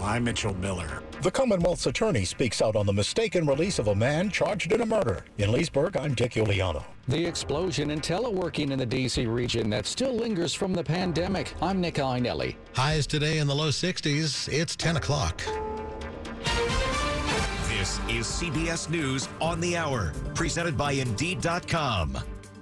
I'm Mitchell Miller. The Commonwealth's attorney speaks out on the mistaken release of a man charged in a murder. In Leesburg, I'm Dick Uliano. The explosion in teleworking in the D.C. region that still lingers from the pandemic. I'm Nick Iannelli. Highs today in the low 60s. It's 10 o'clock. This is CBS News on the Hour, presented by Indeed.com.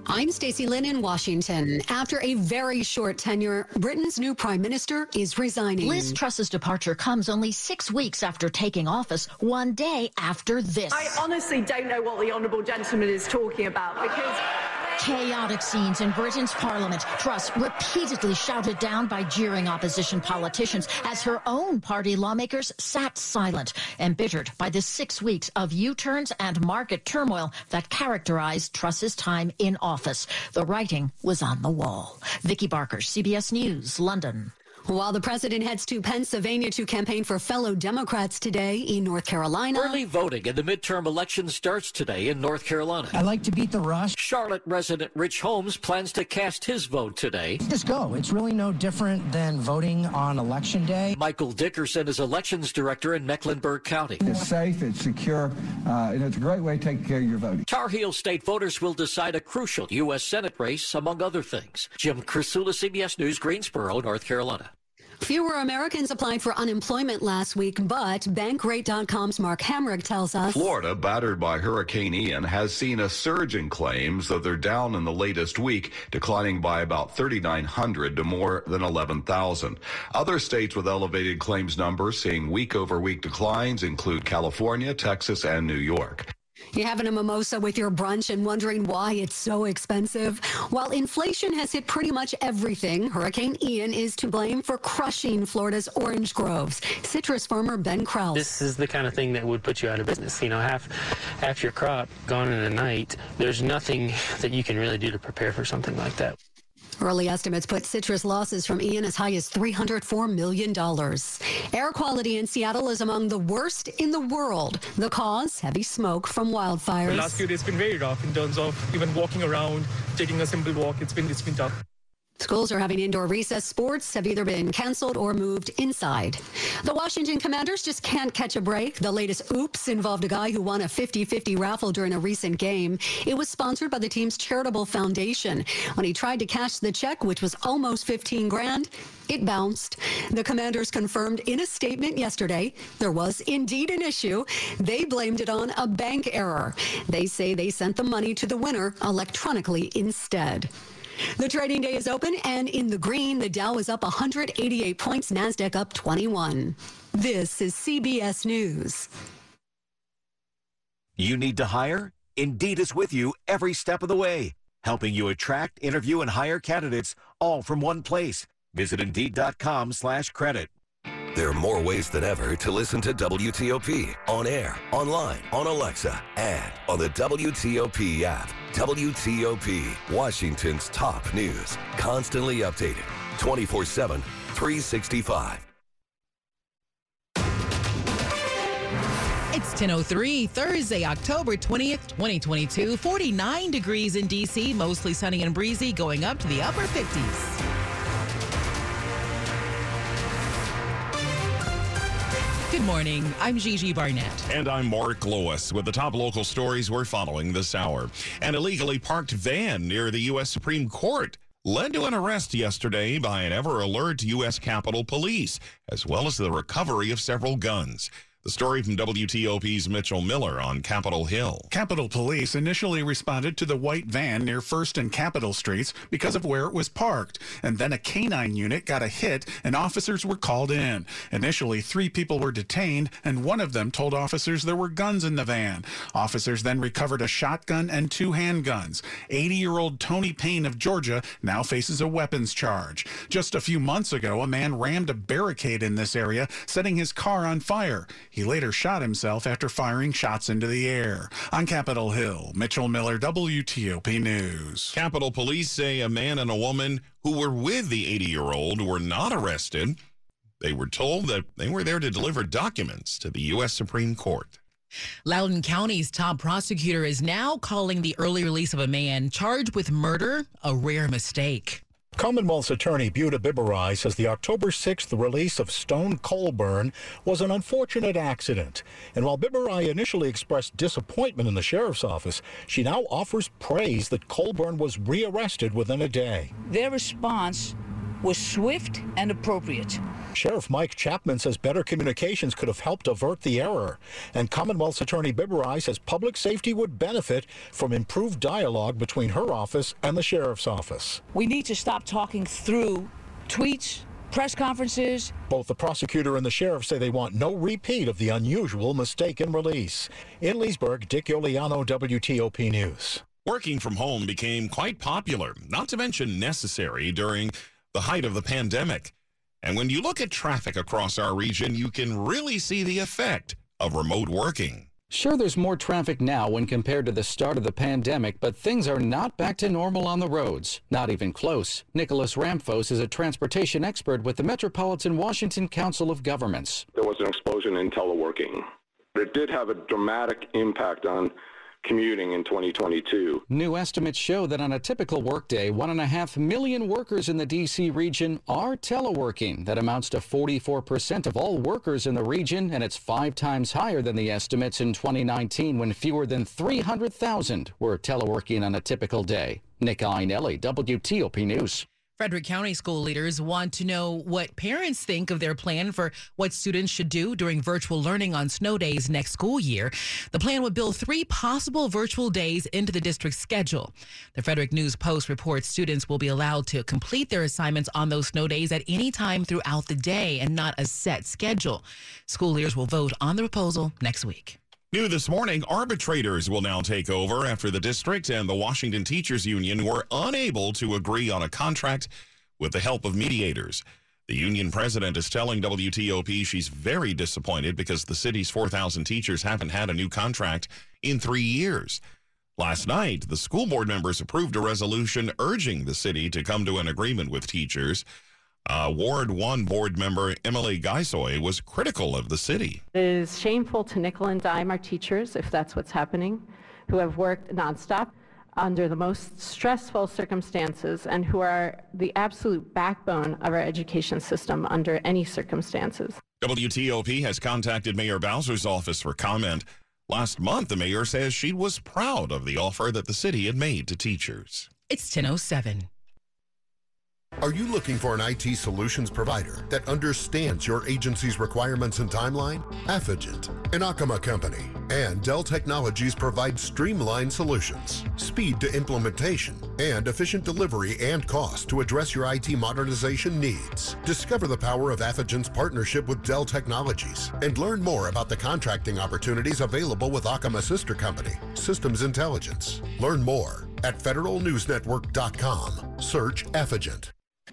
I'm Stacey Lynn in Washington. After a very short tenure, Britain's new prime minister is resigning. Liz Truss's departure comes only six weeks after taking office, one day after this. I honestly don't know what the honourable gentleman is talking about because. Chaotic scenes in Britain's parliament. Truss repeatedly shouted down by jeering opposition politicians as her own party lawmakers sat silent, embittered by the six weeks of U-turns and market turmoil that characterized Truss's time in office. The writing was on the wall. Vicky Barker, CBS News, London. While the president heads to Pennsylvania to campaign for fellow Democrats today in North Carolina. Early voting in the midterm election starts today in North Carolina. I like to beat the rush. Charlotte resident Rich Holmes plans to cast his vote today. Just go. It's really no different than voting on election day. Michael Dickerson is elections director in Mecklenburg County. It's safe, it's secure, uh, and it's a great way to take care of your voting. Tar Heel state voters will decide a crucial U.S. Senate race, among other things. Jim Krasula, CBS News, Greensboro, North Carolina. Fewer Americans applied for unemployment last week, but Bankrate.com's Mark Hamrick tells us Florida, battered by Hurricane Ian, has seen a surge in claims, though they're down in the latest week, declining by about 3,900 to more than 11,000. Other states with elevated claims numbers seeing week over week declines include California, Texas, and New York. You having a mimosa with your brunch and wondering why it's so expensive? While inflation has hit pretty much everything, Hurricane Ian is to blame for crushing Florida's orange groves. Citrus farmer Ben Kraus. This is the kind of thing that would put you out of business. You know, half half your crop gone in a night. There's nothing that you can really do to prepare for something like that. Early estimates put citrus losses from Ian as high as $304 million. Air quality in Seattle is among the worst in the world. The cause, heavy smoke from wildfires. The last few days been very rough in terms of even walking around, taking a simple walk. It's been, it's been tough. Schools are having indoor recess. Sports have either been canceled or moved inside. The Washington Commanders just can't catch a break. The latest oops involved a guy who won a 50-50 raffle during a recent game. It was sponsored by the team's charitable foundation. When he tried to cash the check, which was almost 15 grand, it bounced. The Commanders confirmed in a statement yesterday there was indeed an issue. They blamed it on a bank error. They say they sent the money to the winner electronically instead. The trading day is open and in the green, the Dow is up 188 points, NASDAQ up 21. This is CBS News. You need to hire? Indeed is with you every step of the way, helping you attract, interview, and hire candidates all from one place. Visit Indeed.com slash credit. There are more ways than ever to listen to WTOP on air, online, on Alexa, and on the WTOP app. WTOP, Washington's top news, constantly updated, 24 7, 365. It's 10.03, Thursday, October 20th, 2022. 49 degrees in D.C., mostly sunny and breezy, going up to the upper 50s. Good morning. I'm Gigi Barnett. And I'm Mark Lewis with the top local stories we're following this hour. An illegally parked van near the U.S. Supreme Court led to an arrest yesterday by an ever alert U.S. Capitol Police, as well as the recovery of several guns. The story from WTOP's Mitchell Miller on Capitol Hill. Capitol Police initially responded to the white van near 1st and Capitol Streets because of where it was parked. And then a canine unit got a hit and officers were called in. Initially, three people were detained and one of them told officers there were guns in the van. Officers then recovered a shotgun and two handguns. 80 year old Tony Payne of Georgia now faces a weapons charge. Just a few months ago, a man rammed a barricade in this area, setting his car on fire. He later shot himself after firing shots into the air. On Capitol Hill, Mitchell Miller, WTOP News. Capitol Police say a man and a woman who were with the 80 year old were not arrested. They were told that they were there to deliver documents to the U.S. Supreme Court. Loudoun County's top prosecutor is now calling the early release of a man charged with murder a rare mistake. Commonwealth's attorney Buta Biberaj says the October 6th release of Stone Colburn was an unfortunate accident. And while Biberaj initially expressed disappointment in the sheriff's office, she now offers praise that Colburn was rearrested within a day. Their response was swift and appropriate. Sheriff Mike Chapman says better communications could have helped avert the error. And Commonwealth's Attorney Biberaj says public safety would benefit from improved dialogue between her office and the sheriff's office. We need to stop talking through tweets, press conferences. Both the prosecutor and the sheriff say they want no repeat of the unusual mistaken release. In Leesburg, Dick Uliano, WTOP News. Working from home became quite popular, not to mention necessary during the height of the pandemic. And when you look at traffic across our region, you can really see the effect of remote working. Sure, there's more traffic now when compared to the start of the pandemic, but things are not back to normal on the roads. Not even close. Nicholas Ramfos is a transportation expert with the Metropolitan Washington Council of Governments. There was an explosion in teleworking. It did have a dramatic impact on commuting in 2022. New estimates show that on a typical workday, one and a half million workers in the D.C. region are teleworking. That amounts to 44% of all workers in the region, and it's five times higher than the estimates in 2019 when fewer than 300,000 were teleworking on a typical day. Nick Iannelli, WTOP News. Frederick County school leaders want to know what parents think of their plan for what students should do during virtual learning on snow days next school year. The plan would build three possible virtual days into the district's schedule. The Frederick News Post reports students will be allowed to complete their assignments on those snow days at any time throughout the day and not a set schedule. School leaders will vote on the proposal next week. New this morning, arbitrators will now take over after the district and the Washington Teachers Union were unable to agree on a contract with the help of mediators. The union president is telling WTOP she's very disappointed because the city's 4,000 teachers haven't had a new contract in three years. Last night, the school board members approved a resolution urging the city to come to an agreement with teachers. Uh, Ward 1 board member Emily Gasoi was critical of the city. It is shameful to nickel and dime our teachers, if that's what's happening, who have worked nonstop under the most stressful circumstances and who are the absolute backbone of our education system under any circumstances. WTOP has contacted Mayor Bowser's office for comment. Last month, the mayor says she was proud of the offer that the city had made to teachers. It's 1007. Are you looking for an IT solutions provider that understands your agency's requirements and timeline? Affigent, an Akamai company, and Dell Technologies provide streamlined solutions, speed to implementation, and efficient delivery and cost to address your IT modernization needs. Discover the power of Affigent's partnership with Dell Technologies and learn more about the contracting opportunities available with Akamai sister company, Systems Intelligence. Learn more at federalnewsnetwork.com. Search Affigent.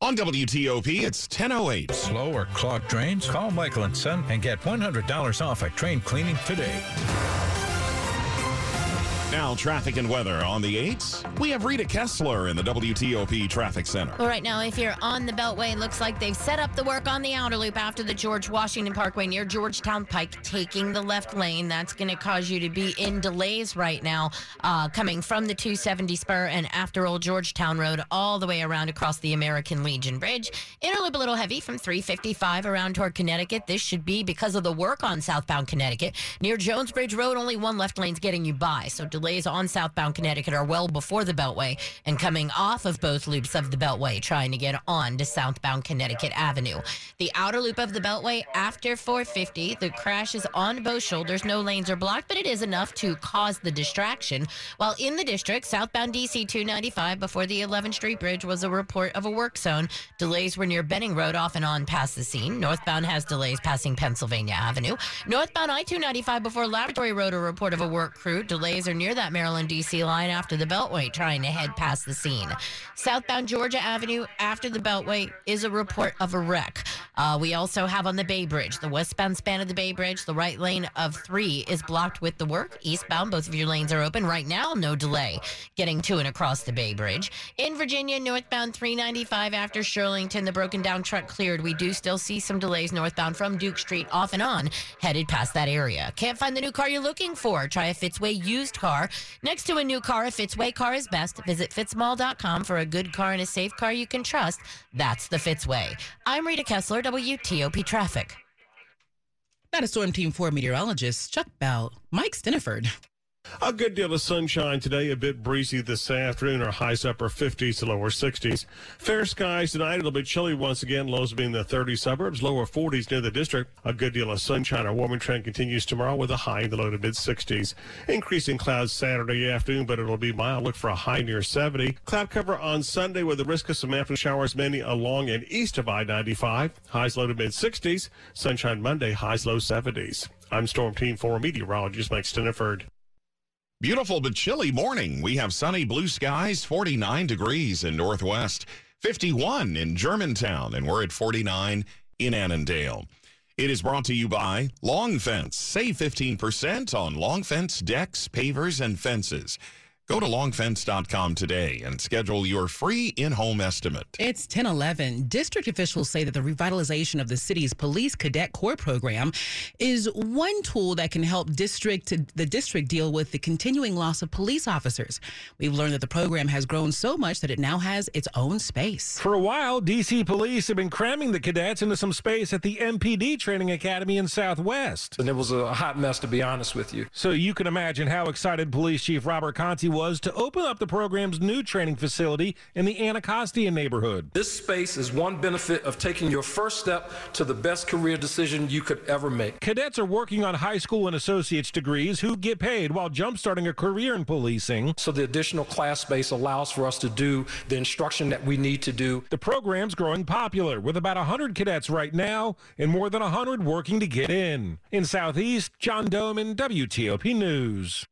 On WTOP, it's 1008. Slow or clogged drains? Call Michael and Son and get $100 off a train cleaning today. Now, traffic and weather on the 8s. We have Rita Kessler in the WTOP Traffic Center. Well, right now, if you're on the Beltway, it looks like they've set up the work on the outer loop after the George Washington Parkway near Georgetown Pike, taking the left lane. That's going to cause you to be in delays right now, uh, coming from the 270 spur and after Old Georgetown Road all the way around across the American Legion Bridge. Inner loop a little heavy from 355 around toward Connecticut. This should be because of the work on southbound Connecticut. Near Jones Bridge Road, only one left lane's getting you by. So delays on southbound Connecticut are well before the Beltway and coming off of both loops of the Beltway, trying to get on to southbound Connecticut Avenue. The outer loop of the Beltway after 450, the crash is on both shoulders. No lanes are blocked, but it is enough to cause the distraction. While in the district, southbound DC 295 before the 11th Street Bridge was a report of a work zone. Delays were near Benning Road off and on past the scene. Northbound has delays passing Pennsylvania Avenue. Northbound I 295 before Laboratory Road, a report of a work crew. Delays are near that Maryland DC line after the Beltway, trying to head past the scene. Southbound Georgia Avenue after the Beltway is a report of a wreck. Uh, we also have on the Bay Bridge, the westbound span of the Bay Bridge, the right lane of three is blocked with the work. Eastbound, both of your lanes are open right now, no delay getting to and across the Bay Bridge. In Virginia, northbound 395 after Shirlington, the broken down truck cleared. We do still see some delays northbound from Duke Street off and on, headed past that area. Can't find the new car you're looking for? Try a Fitzway used car. Next to a new car, a Fitzway car is best. Visit fitzmall.com for a good car and a safe car you can trust. That's the Fitzway. I'm Rita Kessler, WTOP Traffic. That is Storm Team 4 meteorologist Chuck Bell, Mike Stinneford. A good deal of sunshine today, a bit breezy this afternoon. Our highs upper 50s to lower 60s. Fair skies tonight. It'll be chilly once again. Lows being the 30 suburbs, lower 40s near the district. A good deal of sunshine. Our warming trend continues tomorrow with a high in the low to mid 60s. Increasing clouds Saturday afternoon, but it'll be mild. Look for a high near 70. Cloud cover on Sunday with the risk of some afternoon showers mainly along and east of I 95. Highs low to mid 60s. Sunshine Monday, highs low 70s. I'm Storm Team 4 meteorologist Mike Stinneford. Beautiful but chilly morning. We have sunny blue skies, 49 degrees in Northwest, 51 in Germantown, and we're at 49 in Annandale. It is brought to you by Long Fence. Save 15% on Long Fence decks, pavers, and fences. Go to longfence.com today and schedule your free in-home estimate. It's 1011. District officials say that the revitalization of the city's police cadet corps program is one tool that can help district the district deal with the continuing loss of police officers. We've learned that the program has grown so much that it now has its own space. For a while, DC police have been cramming the cadets into some space at the MPD Training Academy in Southwest. And it was a hot mess to be honest with you. So you can imagine how excited Police Chief Robert Contee was to open up the program's new training facility in the Anacostia neighborhood. This space is one benefit of taking your first step to the best career decision you could ever make. Cadets are working on high school and associate's degrees who get paid while jumpstarting a career in policing. So the additional class space allows for us to do the instruction that we need to do. The program's growing popular with about 100 cadets right now and more than 100 working to get in. In Southeast, John Domen, WTOP News.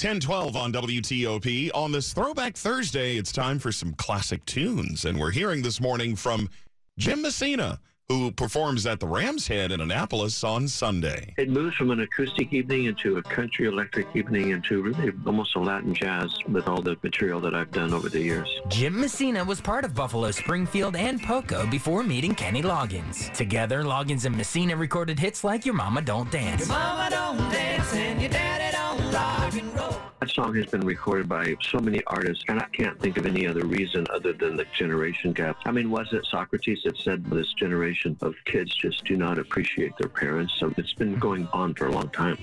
Ten twelve on WTOP. On this Throwback Thursday, it's time for some classic tunes. And we're hearing this morning from Jim Messina, who performs at the Ram's Head in Annapolis on Sunday. It moves from an acoustic evening into a country electric evening into really almost a Latin jazz with all the material that I've done over the years. Jim Messina was part of Buffalo Springfield and Poco before meeting Kenny Loggins. Together, Loggins and Messina recorded hits like Your Mama Don't Dance. Your mama don't dance and your daddy don't rock and roll. That song has been recorded by so many artists, and I can't think of any other reason other than the generation gap. I mean, was it Socrates that said this generation of kids just do not appreciate their parents? So it's been going on for a long time.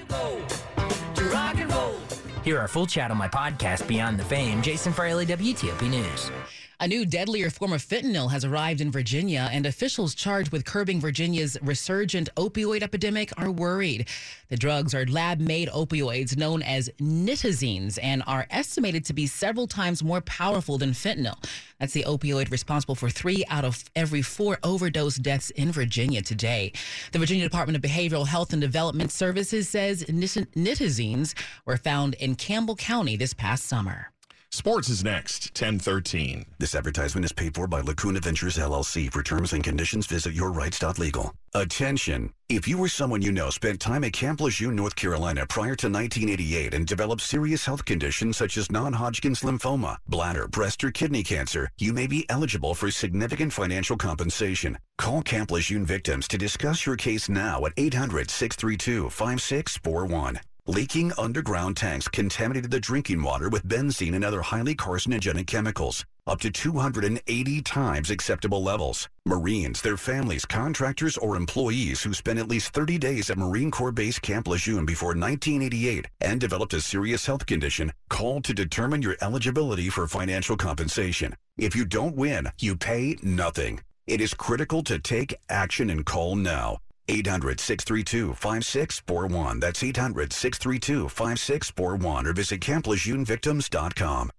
Hear our full chat on my podcast, Beyond the Fame. Jason Fraley, WTOP News. A new deadlier form of fentanyl has arrived in Virginia, and officials charged with curbing Virginia's resurgent opioid epidemic are worried. The drugs are lab made opioids known as nitazenes and are estimated to be several times more powerful than fentanyl. That's the opioid responsible for three out of every four overdose deaths in Virginia today. The Virginia Department of Behavioral Health and Development Services says nitazenes were found in Campbell County this past summer. Sports is next, 1013. This advertisement is paid for by Lacuna Ventures LLC. For terms and conditions, visit yourrights.legal. Attention! If you or someone you know spent time at Camp Lejeune, North Carolina prior to 1988 and developed serious health conditions such as non-Hodgkin's lymphoma, bladder, breast, or kidney cancer, you may be eligible for significant financial compensation. Call Camp Lejeune victims to discuss your case now at 800-632-5641. Leaking underground tanks contaminated the drinking water with benzene and other highly carcinogenic chemicals, up to 280 times acceptable levels. Marines, their families, contractors, or employees who spent at least 30 days at Marine Corps Base Camp Lejeune before 1988 and developed a serious health condition called to determine your eligibility for financial compensation. If you don't win, you pay nothing. It is critical to take action and call now. 800 632 5641. That's 800 632 5641 or visit CampLegionVictims.com.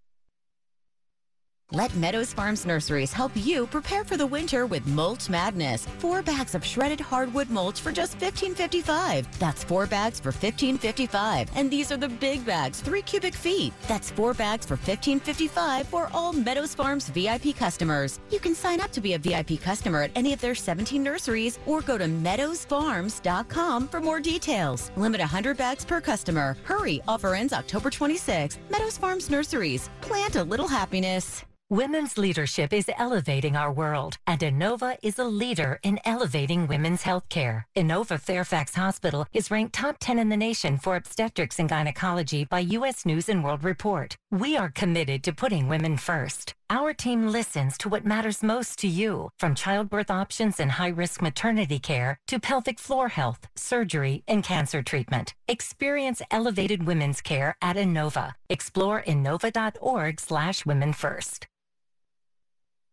Let Meadows Farms Nurseries help you prepare for the winter with Mulch Madness. Four bags of shredded hardwood mulch for just $15.55. That's four bags for $15.55. And these are the big bags, three cubic feet. That's four bags for $15.55 for all Meadows Farms VIP customers. You can sign up to be a VIP customer at any of their 17 nurseries or go to meadowsfarms.com for more details. Limit 100 bags per customer. Hurry, offer ends October 26th. Meadows Farms Nurseries. Plant a little happiness. Women's leadership is elevating our world, and Inova is a leader in elevating women's healthcare. Inova Fairfax Hospital is ranked top 10 in the nation for obstetrics and gynecology by U.S. News and World Report. We are committed to putting women first. Our team listens to what matters most to you, from childbirth options and high-risk maternity care to pelvic floor health, surgery, and cancer treatment. Experience elevated women's care at Inova. Explore inova.org slash women first.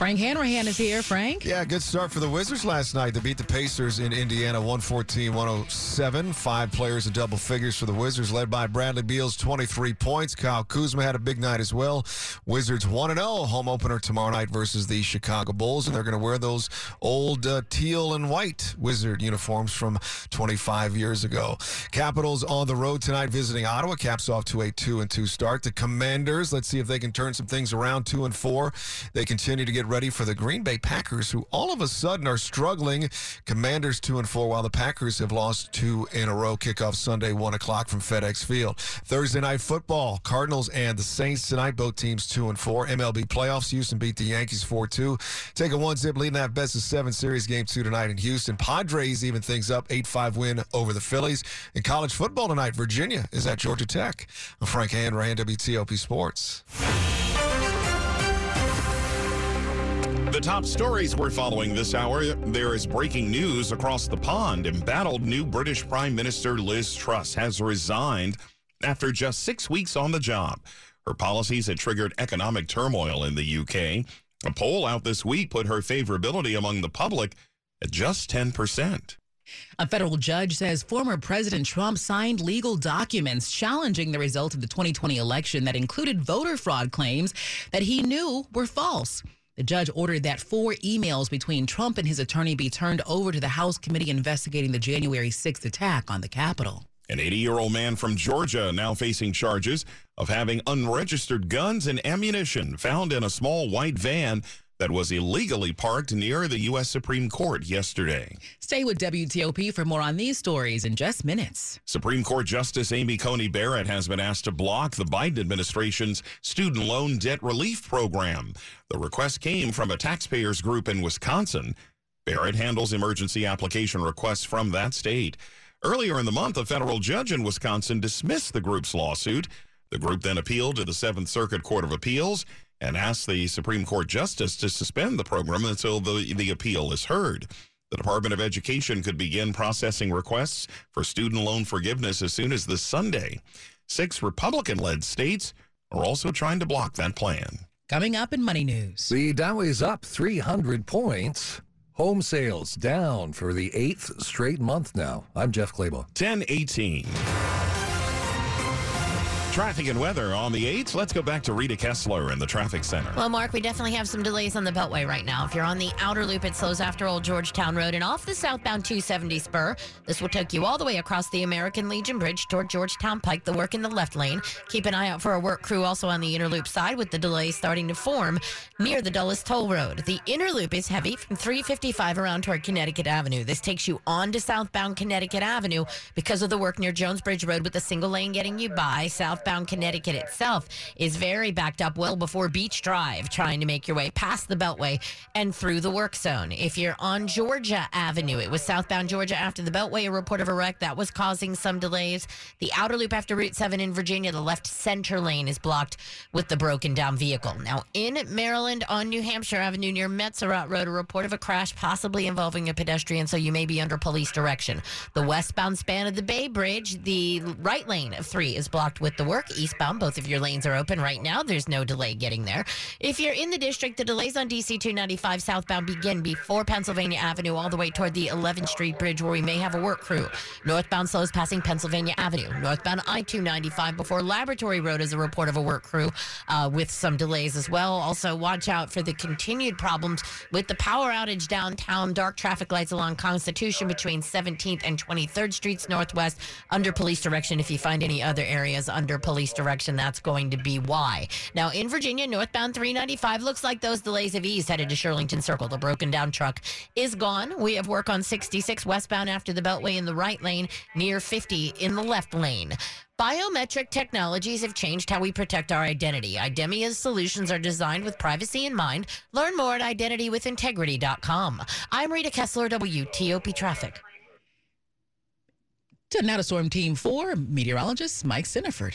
Frank Hanrahan is here. Frank? Yeah, good start for the Wizards last night. They beat the Pacers in Indiana 114 107. Five players in double figures for the Wizards, led by Bradley Beal's, 23 points. Kyle Kuzma had a big night as well. Wizards 1 0, home opener tomorrow night versus the Chicago Bulls, and they're going to wear those old uh, teal and white Wizard uniforms from 25 years ago. Capitals on the road tonight visiting Ottawa. Caps off to a 2 and 2 start. The Commanders, let's see if they can turn some things around 2 and 4. They continue to get ready for the Green Bay Packers, who all of a sudden are struggling. Commanders two and four, while the Packers have lost two in a row. Kickoff Sunday, one o'clock from FedEx Field. Thursday night football, Cardinals and the Saints tonight. Both teams two and four. MLB playoffs, Houston beat the Yankees four two. Take a one zip lead in that best of seven series game two tonight in Houston. Padres even things up, eight five win over the Phillies. In college football tonight, Virginia is at Georgia Tech. I'm Frank Hanrahan, WTOP Sports. The top stories we're following this hour there is breaking news across the pond. Embattled new British Prime Minister Liz Truss has resigned after just six weeks on the job. Her policies had triggered economic turmoil in the UK. A poll out this week put her favorability among the public at just 10%. A federal judge says former President Trump signed legal documents challenging the result of the 2020 election that included voter fraud claims that he knew were false. The judge ordered that four emails between Trump and his attorney be turned over to the House committee investigating the January 6th attack on the Capitol. An 80 year old man from Georgia now facing charges of having unregistered guns and ammunition found in a small white van that was illegally parked near the U.S. Supreme Court yesterday. Stay with WTOP for more on these stories in just minutes. Supreme Court Justice Amy Coney Barrett has been asked to block the Biden administration's student loan debt relief program. The request came from a taxpayers group in Wisconsin. Barrett handles emergency application requests from that state. Earlier in the month, a federal judge in Wisconsin dismissed the group's lawsuit. The group then appealed to the Seventh Circuit Court of Appeals and asked the Supreme Court justice to suspend the program until the, the appeal is heard. The Department of Education could begin processing requests for student loan forgiveness as soon as this Sunday. Six Republican led states are also trying to block that plan. Coming up in Money News. The Dow is up 300 points. Home sales down for the eighth straight month now. I'm Jeff Clabaugh. 1018. Traffic and weather on the 8th. Let's go back to Rita Kessler in the traffic center. Well, Mark, we definitely have some delays on the Beltway right now. If you're on the outer loop, it slows after Old Georgetown Road and off the southbound 270 spur. This will take you all the way across the American Legion Bridge toward Georgetown Pike, the work in the left lane. Keep an eye out for a work crew also on the inner loop side with the delays starting to form near the Dulles Toll Road. The inner loop is heavy from 355 around toward Connecticut Avenue. This takes you on to southbound Connecticut Avenue because of the work near Jones Bridge Road with the single lane getting you by. South southbound Connecticut itself is very backed up well before Beach Drive, trying to make your way past the Beltway and through the work zone. If you're on Georgia Avenue, it was southbound Georgia after the Beltway, a report of a wreck that was causing some delays. The outer loop after Route 7 in Virginia, the left center lane is blocked with the broken down vehicle. Now, in Maryland on New Hampshire Avenue near Metzerott Road, a report of a crash possibly involving a pedestrian, so you may be under police direction. The westbound span of the Bay Bridge, the right lane of 3 is blocked with the work. Eastbound, both of your lanes are open right now. There's no delay getting there. If you're in the district, the delays on DC 295 southbound begin before Pennsylvania Avenue all the way toward the 11th Street Bridge where we may have a work crew. Northbound slows passing Pennsylvania Avenue. Northbound I 295 before Laboratory Road is a report of a work crew uh, with some delays as well. Also, watch out for the continued problems with the power outage downtown, dark traffic lights along Constitution between 17th and 23rd Streets Northwest under police direction. If you find any other areas under police direction, that's going to be why. Now, in Virginia, northbound 395 looks like those delays have eased headed to Shirlington Circle. The broken down truck is gone. We have work on 66 westbound after the Beltway in the right lane, near 50 in the left lane. Biometric technologies have changed how we protect our identity. Idemia's solutions are designed with privacy in mind. Learn more at identitywithintegrity.com. I'm Rita Kessler, WTOP Traffic. To Now to Storm Team 4, meteorologist Mike Stinneford.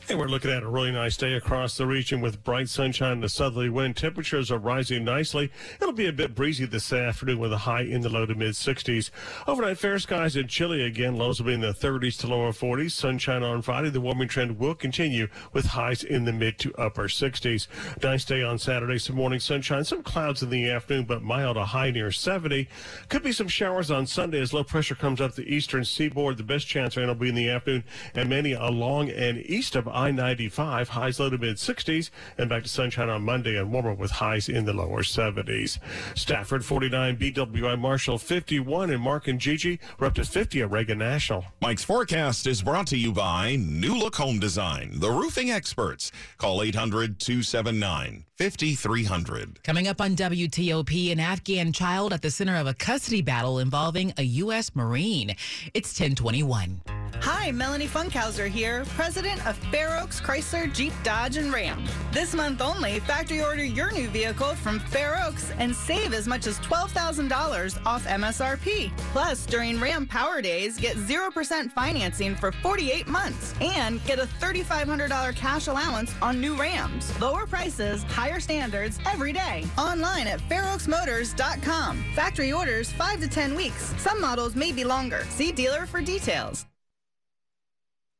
And we're looking at a really nice day across the region with bright sunshine and a southerly wind. Temperatures are rising nicely. It'll be a bit breezy this afternoon with a high in the low to mid 60s. Overnight fair skies and chilly again. Lows will be in the 30s to lower 40s. Sunshine on Friday. The warming trend will continue with highs in the mid to upper 60s. Nice day on Saturday. Some morning sunshine, some clouds in the afternoon, but mild a high near 70. Could be some showers on Sunday as low pressure comes up the eastern seaboard. The best chance rain will be in the afternoon and many along and east of I 95, highs low to mid 60s, and back to sunshine on Monday and warmer with highs in the lower 70s. Stafford 49, BWI Marshall 51, and Mark and Gigi were up to 50 at Reagan National. Mike's forecast is brought to you by New Look Home Design, the roofing experts. Call 800 279 5300. Coming up on WTOP, an Afghan child at the center of a custody battle involving a U.S. Marine. It's 1021. Hi, Melanie Funkhauser here, president of Fair Oaks Chrysler Jeep Dodge and Ram. This month only, factory order your new vehicle from Fair Oaks and save as much as $12,000 off MSRP. Plus, during Ram Power Days, get 0% financing for 48 months and get a $3,500 cash allowance on new Rams. Lower prices, higher standards every day. Online at fairoaksmotors.com. Factory orders 5 to 10 weeks. Some models may be longer. See dealer for details.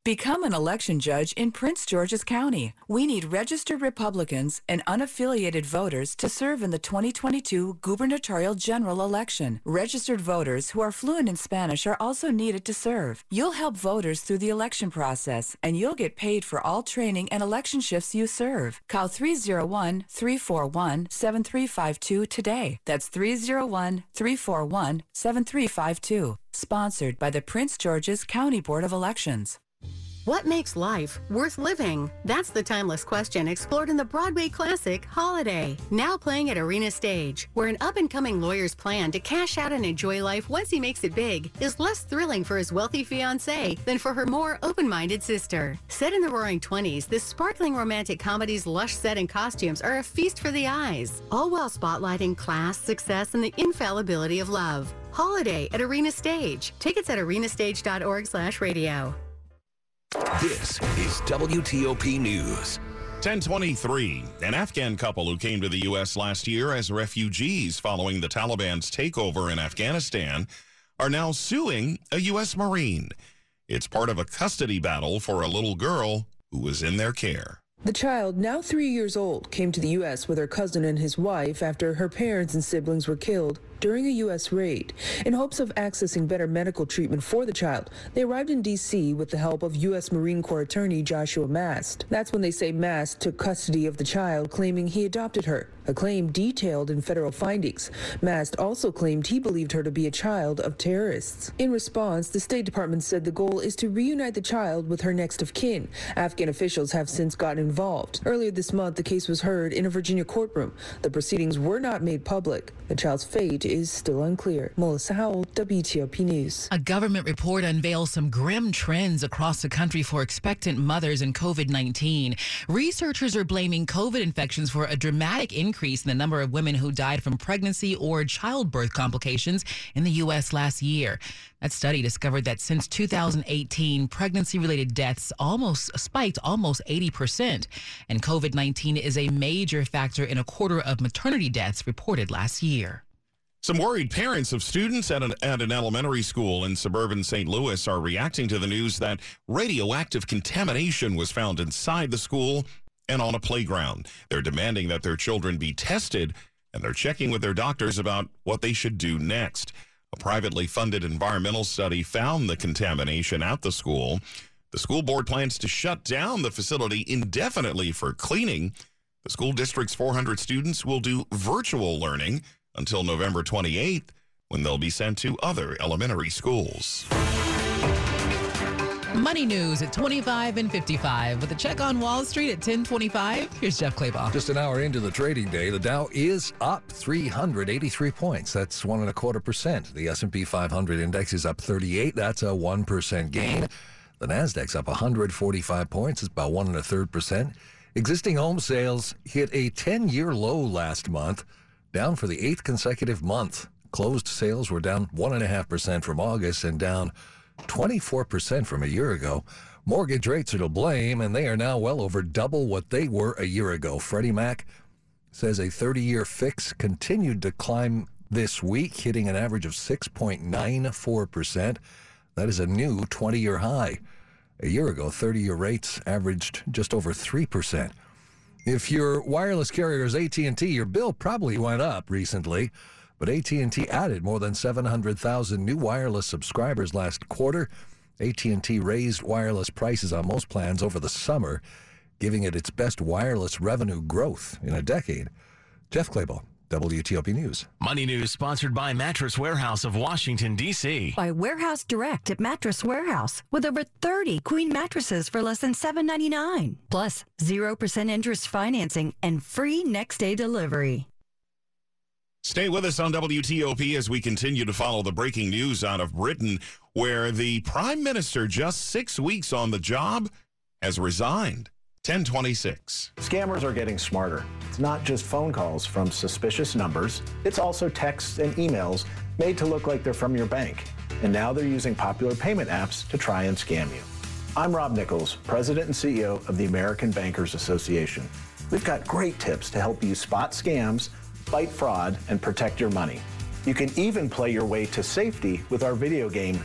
Become an election judge in Prince George's County. We need registered Republicans and unaffiliated voters to serve in the 2022 gubernatorial general election. Registered voters who are fluent in Spanish are also needed to serve. You'll help voters through the election process, and you'll get paid for all training and election shifts you serve. Call 301 341 7352 today. That's 301 341 7352. Sponsored by the Prince George's County Board of Elections. What makes life worth living? That's the timeless question explored in the Broadway classic Holiday, now playing at Arena Stage, where an up and coming lawyer's plan to cash out and enjoy life once he makes it big is less thrilling for his wealthy fiancée than for her more open minded sister. Set in the roaring 20s, this sparkling romantic comedy's lush set and costumes are a feast for the eyes, all while spotlighting class, success, and the infallibility of love. Holiday at Arena Stage. Tickets at arenastage.org slash radio. This is WTOP News. 1023. An Afghan couple who came to the U.S. last year as refugees following the Taliban's takeover in Afghanistan are now suing a U.S. Marine. It's part of a custody battle for a little girl who was in their care. The child, now three years old, came to the U.S. with her cousin and his wife after her parents and siblings were killed during a U.S. raid. In hopes of accessing better medical treatment for the child, they arrived in D.C. with the help of U.S. Marine Corps attorney Joshua Mast. That's when they say Mast took custody of the child, claiming he adopted her, a claim detailed in federal findings. Mast also claimed he believed her to be a child of terrorists. In response, the State Department said the goal is to reunite the child with her next of kin. Afghan officials have since gotten involved. Earlier this month, the case was heard in a Virginia courtroom. The proceedings were not made public. The child's fate is still unclear. Melissa Howell, WTOP News. A government report unveils some grim trends across the country for expectant mothers and COVID 19. Researchers are blaming COVID infections for a dramatic increase in the number of women who died from pregnancy or childbirth complications in the U.S. last year. That study discovered that since 2018, pregnancy related deaths almost spiked almost 80%. And COVID 19 is a major factor in a quarter of maternity deaths reported last year. Some worried parents of students at an, at an elementary school in suburban St. Louis are reacting to the news that radioactive contamination was found inside the school and on a playground. They're demanding that their children be tested and they're checking with their doctors about what they should do next. A privately funded environmental study found the contamination at the school. The school board plans to shut down the facility indefinitely for cleaning. The school district's 400 students will do virtual learning until November 28th when they'll be sent to other elementary schools. Money news at 25 and 55 with a check on Wall Street at 1025. Here's Jeff Clabaugh. Just an hour into the trading day, the Dow is up 383 points. That's one and a quarter percent. The S&P 500 index is up 38. That's a one percent gain. The Nasdaq's up 145 points. It's about one and a third percent. Existing home sales hit a 10-year low last month, down for the eighth consecutive month. Closed sales were down one and a half percent from August and down 24% from a year ago. Mortgage rates are to blame, and they are now well over double what they were a year ago. Freddie Mac says a 30 year fix continued to climb this week, hitting an average of 6.94%. That is a new 20 year high. A year ago, 30 year rates averaged just over 3%. If your wireless carrier is AT&T, your bill probably went up recently. But AT&T added more than 700,000 new wireless subscribers last quarter. AT&T raised wireless prices on most plans over the summer, giving it its best wireless revenue growth in a decade. Jeff Clabaugh, WTOP News. Money News sponsored by Mattress Warehouse of Washington, D.C. By Warehouse Direct at Mattress Warehouse with over 30 queen mattresses for less than $7.99. Plus 0% interest financing and free next day delivery. Stay with us on WTOP as we continue to follow the breaking news out of Britain, where the prime minister, just six weeks on the job, has resigned. 1026. Scammers are getting smarter. It's not just phone calls from suspicious numbers, it's also texts and emails made to look like they're from your bank. And now they're using popular payment apps to try and scam you. I'm Rob Nichols, President and CEO of the American Bankers Association. We've got great tips to help you spot scams fight fraud, and protect your money. You can even play your way to safety with our video game,